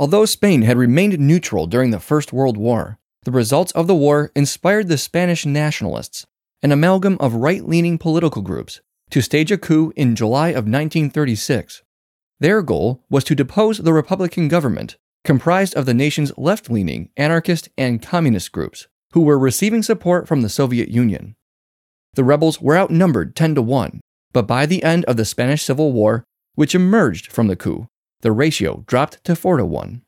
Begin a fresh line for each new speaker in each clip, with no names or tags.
Although Spain had remained neutral during the First World War, the results of the war inspired the Spanish nationalists, an amalgam of right leaning political groups, to stage a coup in July of 1936. Their goal was to depose the Republican government, comprised of the nation's left leaning anarchist and communist groups, who were receiving support from the Soviet Union. The rebels were outnumbered 10 to 1, but by the end of the Spanish Civil War, which emerged from the coup, the ratio dropped to 4 to 1.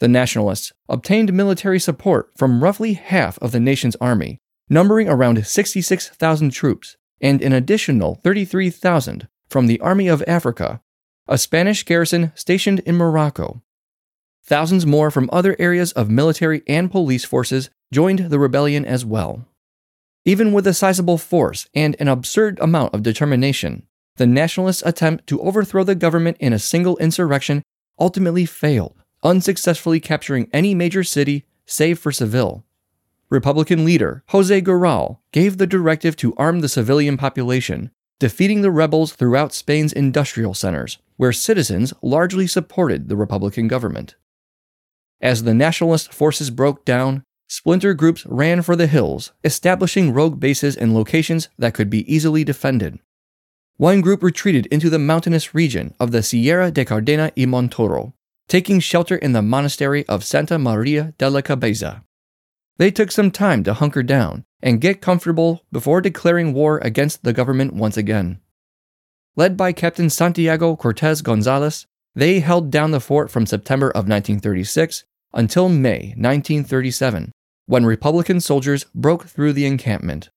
The Nationalists obtained military support from roughly half of the nation's army, numbering around 66,000 troops, and an additional 33,000 from the Army of Africa, a Spanish garrison stationed in Morocco. Thousands more from other areas of military and police forces joined the rebellion as well. Even with a sizable force and an absurd amount of determination, the nationalists' attempt to overthrow the government in a single insurrection ultimately failed, unsuccessfully capturing any major city save for Seville. Republican leader Jose Giral gave the directive to arm the civilian population, defeating the rebels throughout Spain's industrial centers, where citizens largely supported the Republican government. As the nationalist forces broke down, splinter groups ran for the hills, establishing rogue bases in locations that could be easily defended. One group retreated into the mountainous region of the Sierra de Cardena y Montoro, taking shelter in the monastery of Santa Maria de la Cabeza. They took some time to hunker down and get comfortable before declaring war against the government once again. Led by Captain Santiago Cortez Gonzalez, they held down the fort from September of 1936 until May 1937, when Republican soldiers broke through the encampment.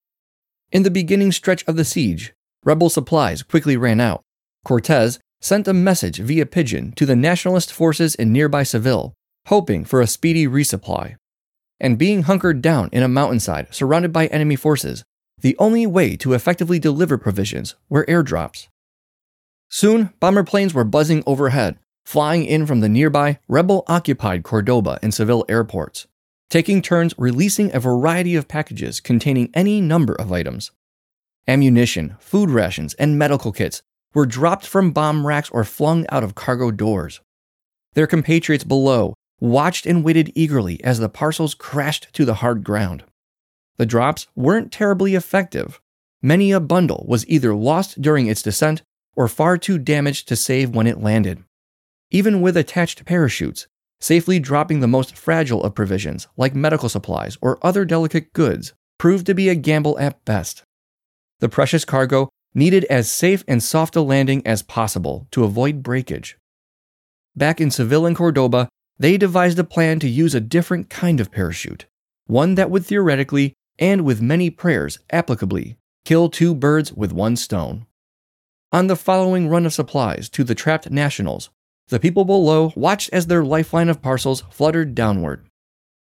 In the beginning stretch of the siege, rebel supplies quickly ran out. Cortez sent a message via pigeon to the nationalist forces in nearby Seville, hoping for a speedy resupply. And being hunkered down in a mountainside surrounded by enemy forces, the only way to effectively deliver provisions were airdrops. Soon, bomber planes were buzzing overhead, flying in from the nearby rebel occupied Cordoba and Seville airports, taking turns releasing a variety of packages containing any number of items. Ammunition, food rations, and medical kits were dropped from bomb racks or flung out of cargo doors. Their compatriots below watched and waited eagerly as the parcels crashed to the hard ground. The drops weren't terribly effective. Many a bundle was either lost during its descent or far too damaged to save when it landed. Even with attached parachutes, safely dropping the most fragile of provisions, like medical supplies or other delicate goods, proved to be a gamble at best. The precious cargo needed as safe and soft a landing as possible to avoid breakage. Back in Seville and Cordoba, they devised a plan to use a different kind of parachute, one that would theoretically, and with many prayers applicably, kill two birds with one stone. On the following run of supplies to the trapped nationals, the people below watched as their lifeline of parcels fluttered downward.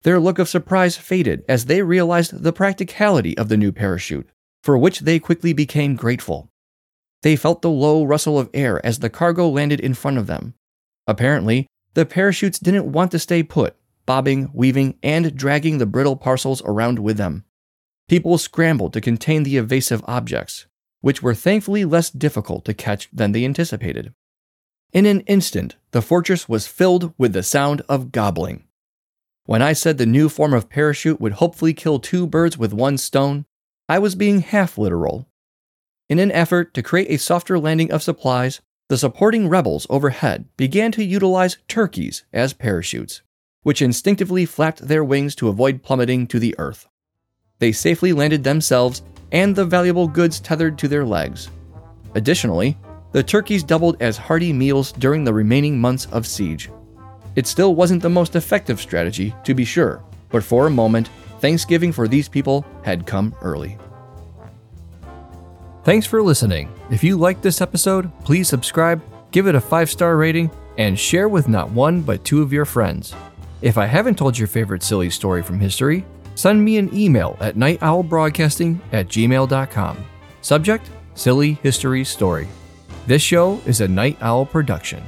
Their look of surprise faded as they realized the practicality of the new parachute for which they quickly became grateful. They felt the low rustle of air as the cargo landed in front of them. Apparently, the parachutes didn't want to stay put, bobbing, weaving, and dragging the brittle parcels around with them. People scrambled to contain the evasive objects, which were thankfully less difficult to catch than they anticipated. In an instant, the fortress was filled with the sound of gobbling. When I said the new form of parachute would hopefully kill two birds with one stone, I was being half literal. In an effort to create a softer landing of supplies, the supporting rebels overhead began to utilize turkeys as parachutes, which instinctively flapped their wings to avoid plummeting to the earth. They safely landed themselves and the valuable goods tethered to their legs. Additionally, the turkeys doubled as hearty meals during the remaining months of siege. It still wasn't the most effective strategy, to be sure, but for a moment, Thanksgiving for these people had come early. Thanks for listening. If you liked this episode, please subscribe, give it a five star rating, and share with not one but two of your friends. If I haven't told your favorite silly story from history, send me an email at nightowlbroadcasting at gmail.com. Subject Silly History Story. This show is a Night Owl production.